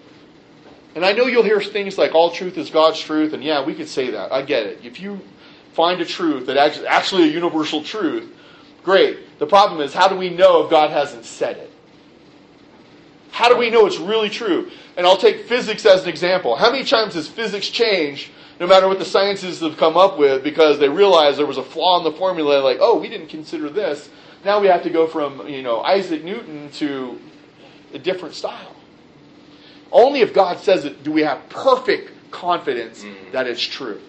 And I know you'll hear things like all truth is God's truth, and yeah, we could say that. I get it. If you find a truth that actually actually a universal truth, great. The problem is how do we know if God hasn't said it? How do we know it's really true? And I'll take physics as an example. How many times has physics changed no matter what the sciences have come up with because they realized there was a flaw in the formula like, oh, we didn't consider this. Now we have to go from, you know, Isaac Newton to a different style. Only if God says it do we have perfect confidence Mhm. that it's true.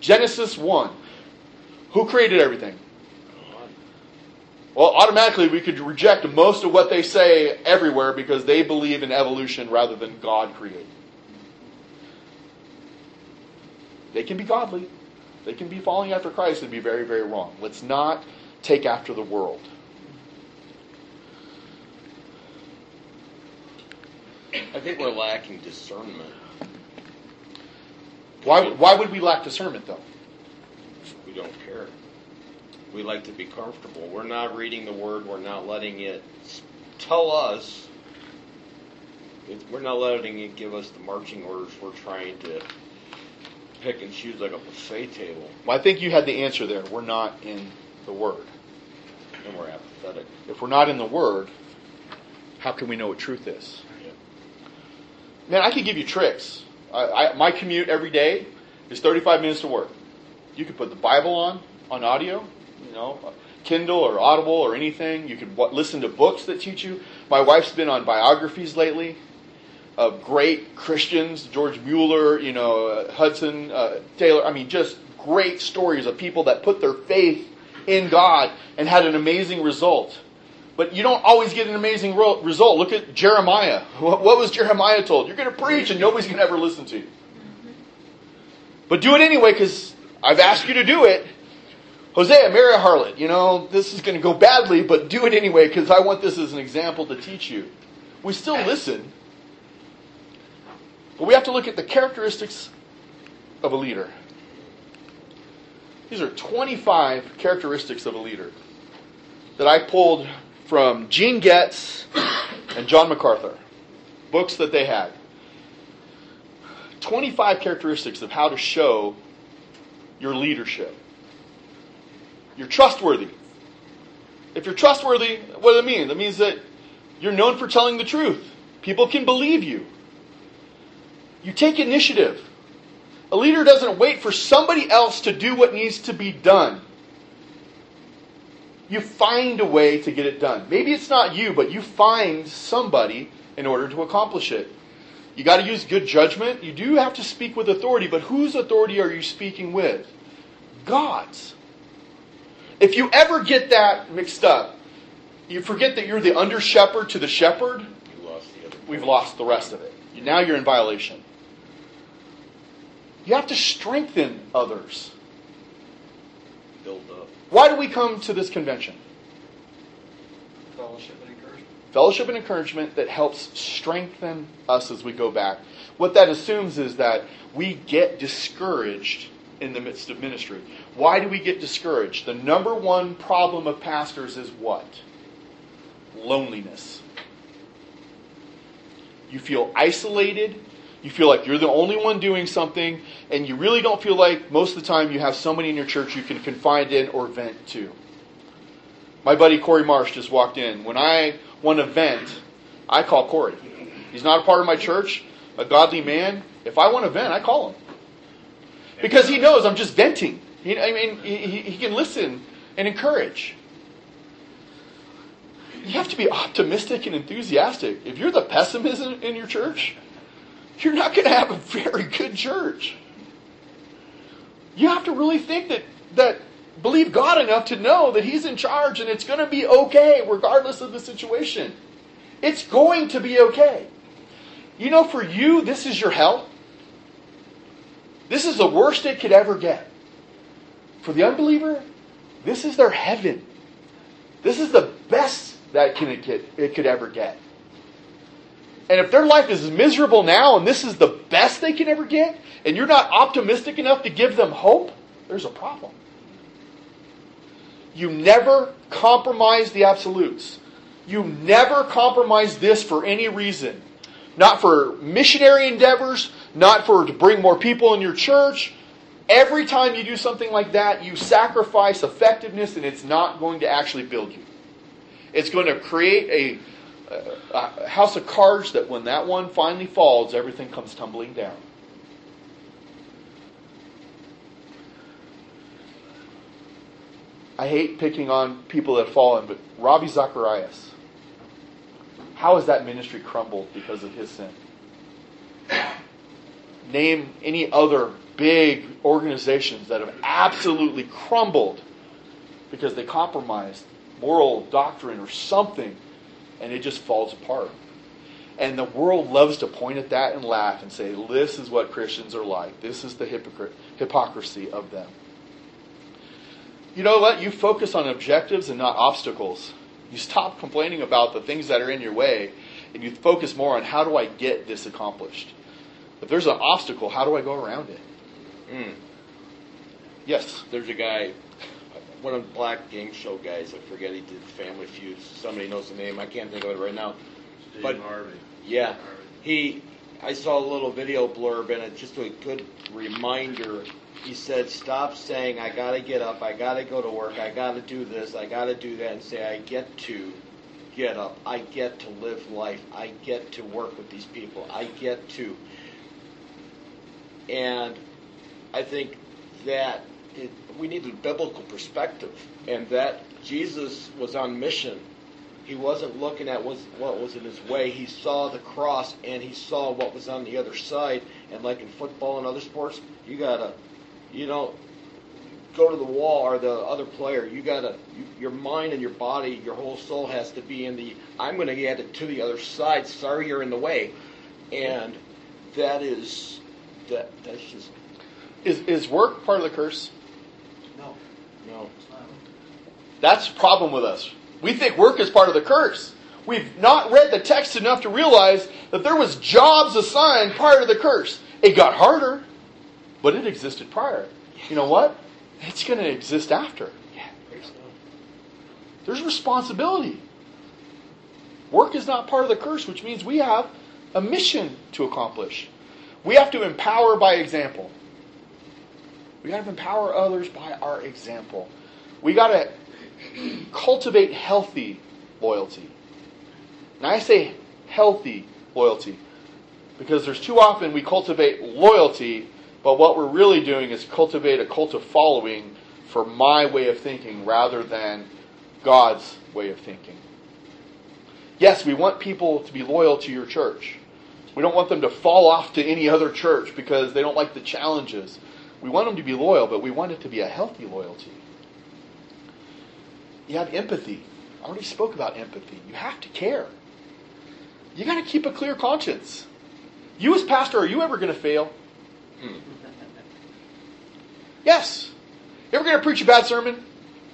Genesis 1. Who created everything? Well, automatically we could reject most of what they say everywhere because they believe in evolution rather than God created. They can be godly. They can be following after Christ and be very, very wrong. Let's not take after the world. I think we're lacking discernment. Why, why would we lack discernment, though? We don't care. We like to be comfortable. We're not reading the word. We're not letting it tell us. We're not letting it give us the marching orders. We're trying to pick and choose like a buffet table, Well, I think you had the answer there. We're not in the Word. and we're apathetic. If we're not in the Word, how can we know what truth is? Man, I could give you tricks. I, I, my commute every day is 35 minutes to work. You could put the Bible on, on audio, you know, Kindle or Audible or anything. You could w- listen to books that teach you. My wife's been on biographies lately of great Christians, George Mueller, you know, uh, Hudson uh, Taylor. I mean, just great stories of people that put their faith in God and had an amazing result. But you don't always get an amazing result. Look at Jeremiah. What, what was Jeremiah told? You're going to preach and nobody's going to ever listen to you. But do it anyway because I've asked you to do it. Hosea, marry a harlot. You know, this is going to go badly, but do it anyway because I want this as an example to teach you. We still listen, but we have to look at the characteristics of a leader. These are 25 characteristics of a leader that I pulled from Gene Getz and John MacArthur, books that they had. 25 characteristics of how to show your leadership. You're trustworthy. If you're trustworthy, what does it mean? That means that you're known for telling the truth. People can believe you. You take initiative. A leader doesn't wait for somebody else to do what needs to be done. You find a way to get it done. Maybe it's not you, but you find somebody in order to accomplish it. You got to use good judgment. You do have to speak with authority, but whose authority are you speaking with? God's. If you ever get that mixed up, you forget that you're the under shepherd to the shepherd, lost the we've lost the rest of it. Now you're in violation. You have to strengthen others. Build up. Why do we come to this convention? Fellowship and encouragement. Fellowship and encouragement that helps strengthen us as we go back. What that assumes is that we get discouraged in the midst of ministry. Why do we get discouraged? The number one problem of pastors is what? Loneliness. You feel isolated. You feel like you're the only one doing something, and you really don't feel like most of the time you have somebody in your church you can confide in or vent to. My buddy Corey Marsh just walked in. When I want to vent, I call Corey. He's not a part of my church, a godly man. If I want to vent, I call him. Because he knows I'm just venting. He, I mean, he, he can listen and encourage. You have to be optimistic and enthusiastic. If you're the pessimist in your church, you're not going to have a very good church. You have to really think that, that believe God enough to know that He's in charge and it's going to be okay regardless of the situation. It's going to be okay. You know, for you, this is your hell. This is the worst it could ever get. For the unbeliever, this is their heaven. This is the best that can it, could, it could ever get. And if their life is miserable now and this is the best they can ever get, and you're not optimistic enough to give them hope, there's a problem. You never compromise the absolutes. You never compromise this for any reason. Not for missionary endeavors, not for to bring more people in your church. Every time you do something like that, you sacrifice effectiveness and it's not going to actually build you. It's going to create a, a, a house of cards that when that one finally falls, everything comes tumbling down. I hate picking on people that have fallen, but Ravi Zacharias, how has that ministry crumbled because of his sin? Name any other big organizations that have absolutely crumbled because they compromised moral doctrine or something and it just falls apart. And the world loves to point at that and laugh and say, this is what Christians are like. This is the hypocrite, hypocrisy of them. You know what? You focus on objectives and not obstacles. You stop complaining about the things that are in your way and you focus more on how do I get this accomplished. If there's an obstacle, how do I go around it? Mm. Yes. There's a guy, one of the black game show guys. I forget he did Family Feud. Somebody knows the name. I can't think of it right now. Steve But- Harvey. Yeah, he. I saw a little video blurb and it's just a good reminder. He said, "Stop saying I got to get up, I got to go to work, I got to do this, I got to do that, and say I get to get up, I get to live life, I get to work with these people, I get to." And I think that it, we need a biblical perspective, and that Jesus was on mission. He wasn't looking at what was in his way. He saw the cross, and he saw what was on the other side. And like in football and other sports, you gotta, you know, go to the wall or the other player. You gotta, you, your mind and your body, your whole soul has to be in the. I'm to get it to the other side. Sorry, you're in the way, and that is that. That's just Is, is work part of the curse? No. That's the problem with us. We think work is part of the curse. We've not read the text enough to realize that there was jobs assigned prior to the curse. It got harder, but it existed prior. You know what? It's going to exist after. There's responsibility. Work is not part of the curse, which means we have a mission to accomplish. We have to empower by example. We got to empower others by our example. We got to cultivate healthy loyalty. And I say healthy loyalty because there's too often we cultivate loyalty, but what we're really doing is cultivate a cult of following for my way of thinking rather than God's way of thinking. Yes, we want people to be loyal to your church. We don't want them to fall off to any other church because they don't like the challenges. We want them to be loyal, but we want it to be a healthy loyalty. You have empathy. I already spoke about empathy. You have to care. You got to keep a clear conscience. You, as pastor, are you ever going to fail? Hmm. Yes. You ever going to preach a bad sermon?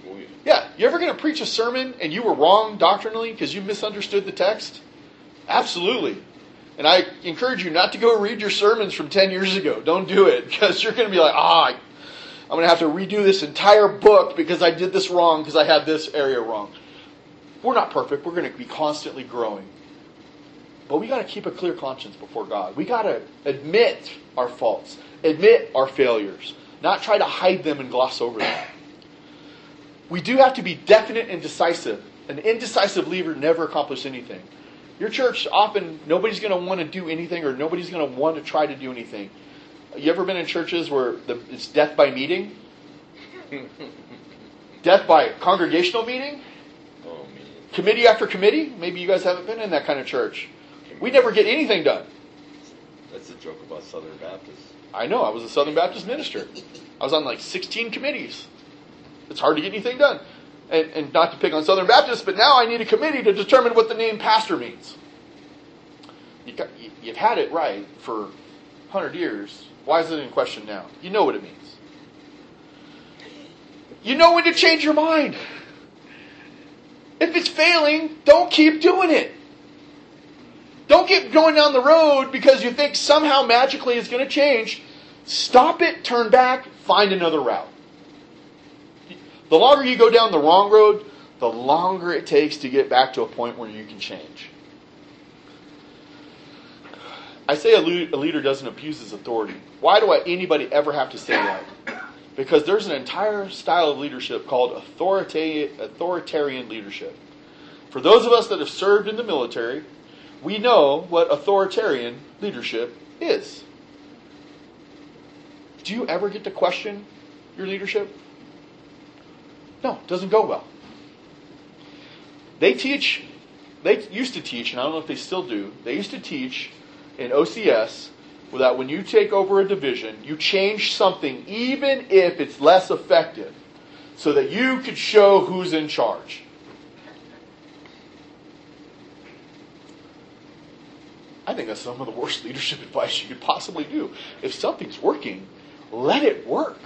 Oh, yeah. Yeah. You ever going to preach a sermon and you were wrong doctrinally because you misunderstood the text? Absolutely. And I encourage you not to go read your sermons from 10 years ago. Don't do it because you're going to be like, ah, I'm going to have to redo this entire book because I did this wrong because I had this area wrong. We're not perfect. We're going to be constantly growing. But we got to keep a clear conscience before God. We got to admit our faults, admit our failures, not try to hide them and gloss over them. We do have to be definite and decisive. An indecisive leader never accomplishes anything. Your church often nobody's going to want to do anything or nobody's going to want to try to do anything. You ever been in churches where the, it's death by meeting? death by congregational meeting? Oh. Committee after committee? Maybe you guys haven't been in that kind of church. We never get anything done. That's a joke about Southern Baptists. I know, I was a Southern Baptist minister. I was on like 16 committees. It's hard to get anything done. And, and not to pick on Southern Baptists, but now I need a committee to determine what the name pastor means. You got, you- you've had it right for 100 years. Why is it in question now? You know what it means. You know when to change your mind. If it's failing, don't keep doing it. Don't keep going down the road because you think somehow magically it's going to change. Stop it, turn back, find another route. The longer you go down the wrong road, the longer it takes to get back to a point where you can change. I say a leader doesn't abuse his authority. Why do I, anybody ever have to say that? Because there's an entire style of leadership called authoritarian leadership. For those of us that have served in the military, we know what authoritarian leadership is. Do you ever get to question your leadership? No, it doesn't go well. They teach, they used to teach, and I don't know if they still do, they used to teach in OCS that when you take over a division, you change something even if it's less effective so that you could show who's in charge. I think that's some of the worst leadership advice you could possibly do. If something's working, let it work.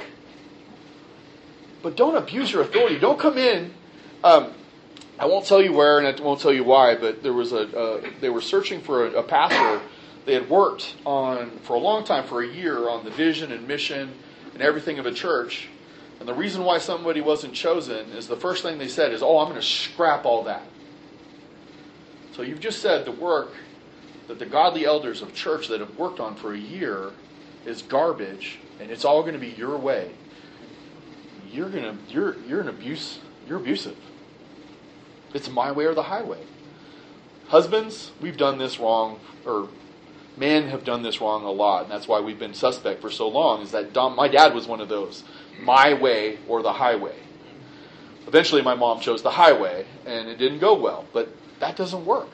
But don't abuse your authority. Don't come in. Um, I won't tell you where, and I won't tell you why. But there was a. Uh, they were searching for a, a pastor they had worked on for a long time, for a year, on the vision and mission and everything of a church. And the reason why somebody wasn't chosen is the first thing they said is, "Oh, I'm going to scrap all that." So you've just said the work that the godly elders of church that have worked on for a year is garbage, and it's all going to be your way. You're gonna you're you're an abuse. You're abusive. It's my way or the highway. Husbands, we've done this wrong, or men have done this wrong a lot, and that's why we've been suspect for so long. Is that Dom, my dad was one of those, my way or the highway. Eventually, my mom chose the highway, and it didn't go well. But that doesn't work.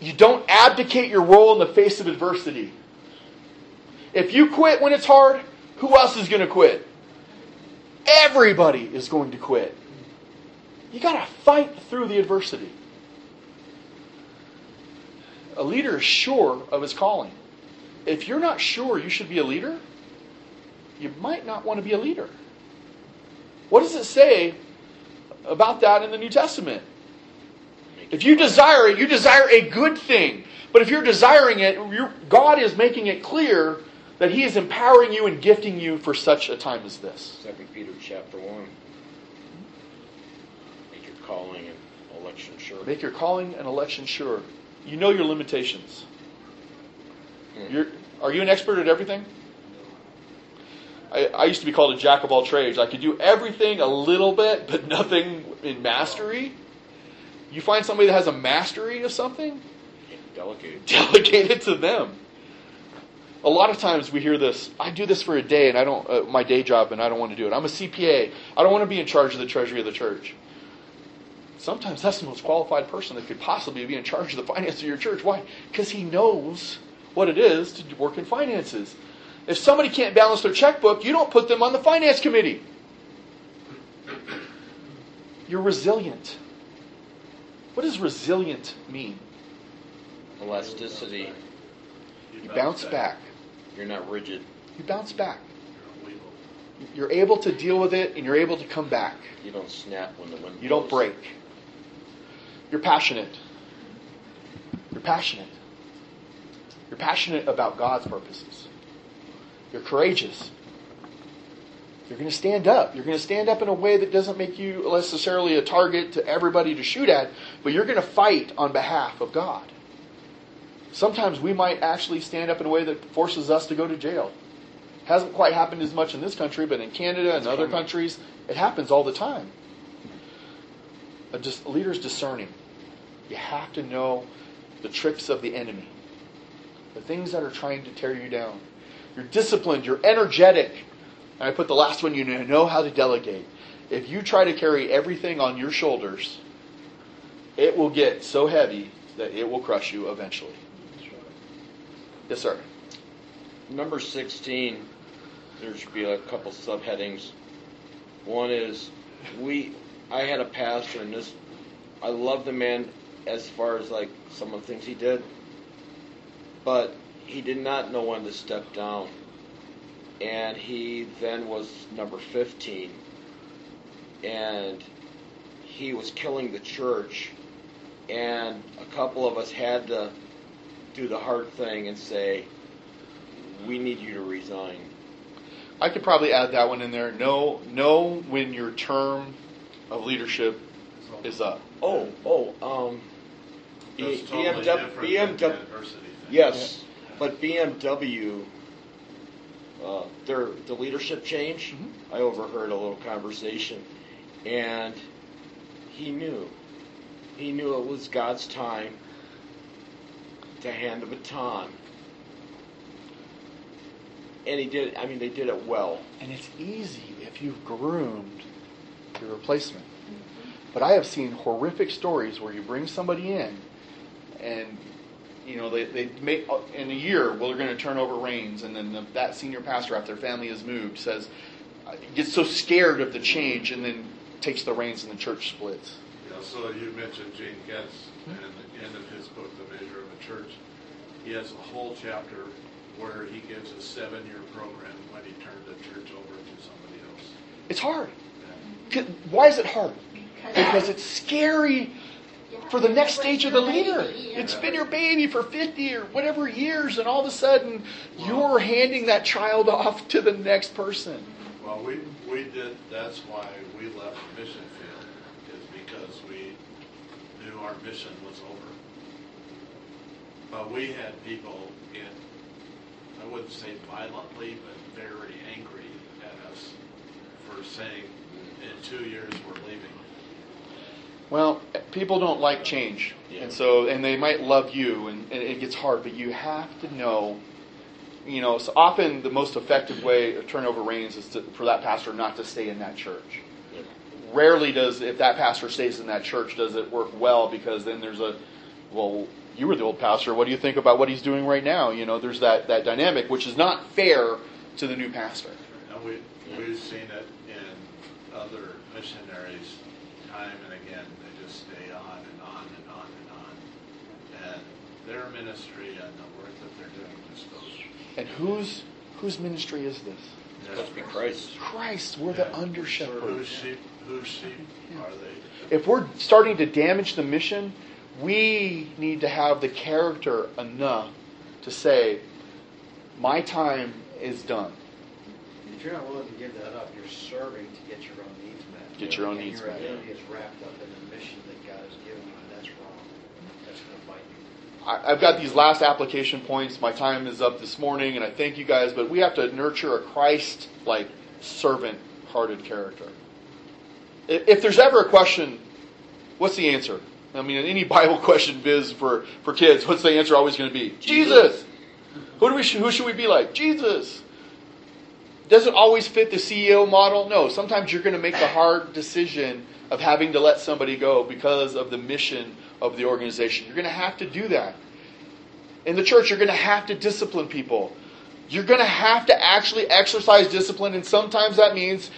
You don't abdicate your role in the face of adversity. If you quit when it's hard, who else is going to quit? Everybody is going to quit. You got to fight through the adversity a leader is sure of his calling. If you're not sure you should be a leader, you might not want to be a leader. What does it say about that in the New Testament? If you desire it, you desire a good thing. But if you're desiring it, God is making it clear that He is empowering you and gifting you for such a time as this. Second Peter chapter one. Make your calling and election sure. Make your calling and election sure you know your limitations. Hmm. You're, are you an expert at everything? I, I used to be called a jack of all trades. I could do everything a little bit, but nothing in mastery. You find somebody that has a mastery of something, delegate. Delegate it to them. A lot of times we hear this. I do this for a day, and I don't uh, my day job, and I don't want to do it. I'm a CPA. I don't want to be in charge of the treasury of the church. Sometimes that's the most qualified person that could possibly be in charge of the finance of your church. Why? Because he knows what it is to work in finances. If somebody can't balance their checkbook, you don't put them on the finance committee. You're resilient. What does resilient mean? Elasticity. You bounce back. You're not rigid. You bounce back. You're able to deal with it and you're able to come back. You don't snap when the wind You don't break. You're passionate. You're passionate. You're passionate about God's purposes. You're courageous. You're going to stand up. You're going to stand up in a way that doesn't make you necessarily a target to everybody to shoot at, but you're going to fight on behalf of God. Sometimes we might actually stand up in a way that forces us to go to jail. Hasn't quite happened as much in this country, but in Canada and other countries, it happens all the time. A, a leader's discerning. You have to know the tricks of the enemy, the things that are trying to tear you down. You're disciplined, you're energetic. And I put the last one, you know how to delegate. If you try to carry everything on your shoulders, it will get so heavy that it will crush you eventually. Yes, sir. Number 16, there should be a couple subheadings. One is we I had a pastor and this I love the man as far as like some of the things he did, but he did not know when to step down. And he then was number 15. And he was killing the church. And a couple of us had to do the hard thing and say, we need you to resign. I could probably add that one in there. Know know when your term of leadership is up. Oh, oh, um, That's B- totally BMW, different than the BMW, thing. yes, but BMW, uh, their the leadership change. Mhm. I overheard a little conversation, and he knew, he knew it was God's time to hand the baton, and he did. I mean, they did it well. And it's easy if you've groomed your replacement. But I have seen horrific stories where you bring somebody in and you know they, they make in a year well they're going to turn over reins and then the, that senior pastor after their family has moved says uh, gets so scared of the change and then takes the reins and the church splits Yeah, so you mentioned Gene Getz, and the end of his book, The Measure of a Church, he has a whole chapter where he gives a seven-year program when he turned the church over to somebody else. it's hard Yeah. 'Cause- why is it hard because it's scary Yeah, for the next stage of the leader. baby, It's and- been your baby for 50 or whatever years, and all of a sudden you're handing that child off to the next person. Well, we, we did, that's why we left the mission field, is because we knew our mission was over. But we had people in, I wouldn't say violently, but very angry at us for saying, in two years, we're leaving. Well, people don't like change, Yeah. and so and they might love you, and, and it gets hard. But you have to know, you know. So often the most effective way of turnover reins is to, for that pastor not to stay in that church. Yeah. Rarely does if that pastor stays in that church does it work well because then there's a well you were the old pastor what do you think about what he's doing right now you know there's that that dynamic which is not fair to the new pastor And we, we've seen it in other missionaries time and again, they just stay on and on and on and on. And their ministry and the work that they're doing just goes. and whose whose ministry is this Supposed to be Christ. Christ we're the under shepherds. shepherd whose sheep, whose sheep are they? if we're starting to damage the mission, we need to have the character enough to say, my time is done. If you're not willing to give that up, you're serving to get your own needs met. Get your own And needs your met. identity is wrapped up in the mission that God has given you, and that's wrong. That's going to bite you. I, I've got these last application points. My time is up this morning, and I thank you guys, but we have to nurture a Christ like, servant hearted character. If there's ever a question, what's the answer? I mean, in any Bible question biz for, for kids, what's the answer always going to be? Jesus. Who do we who should we be like? Jesus. Does it always fit the CEO model? No. Sometimes you're going to make the hard decision of having to let somebody go because of the mission of the organization. You're going to have to do that. In the church, you're going to have to discipline people. You're going to have to actually exercise discipline, and sometimes that means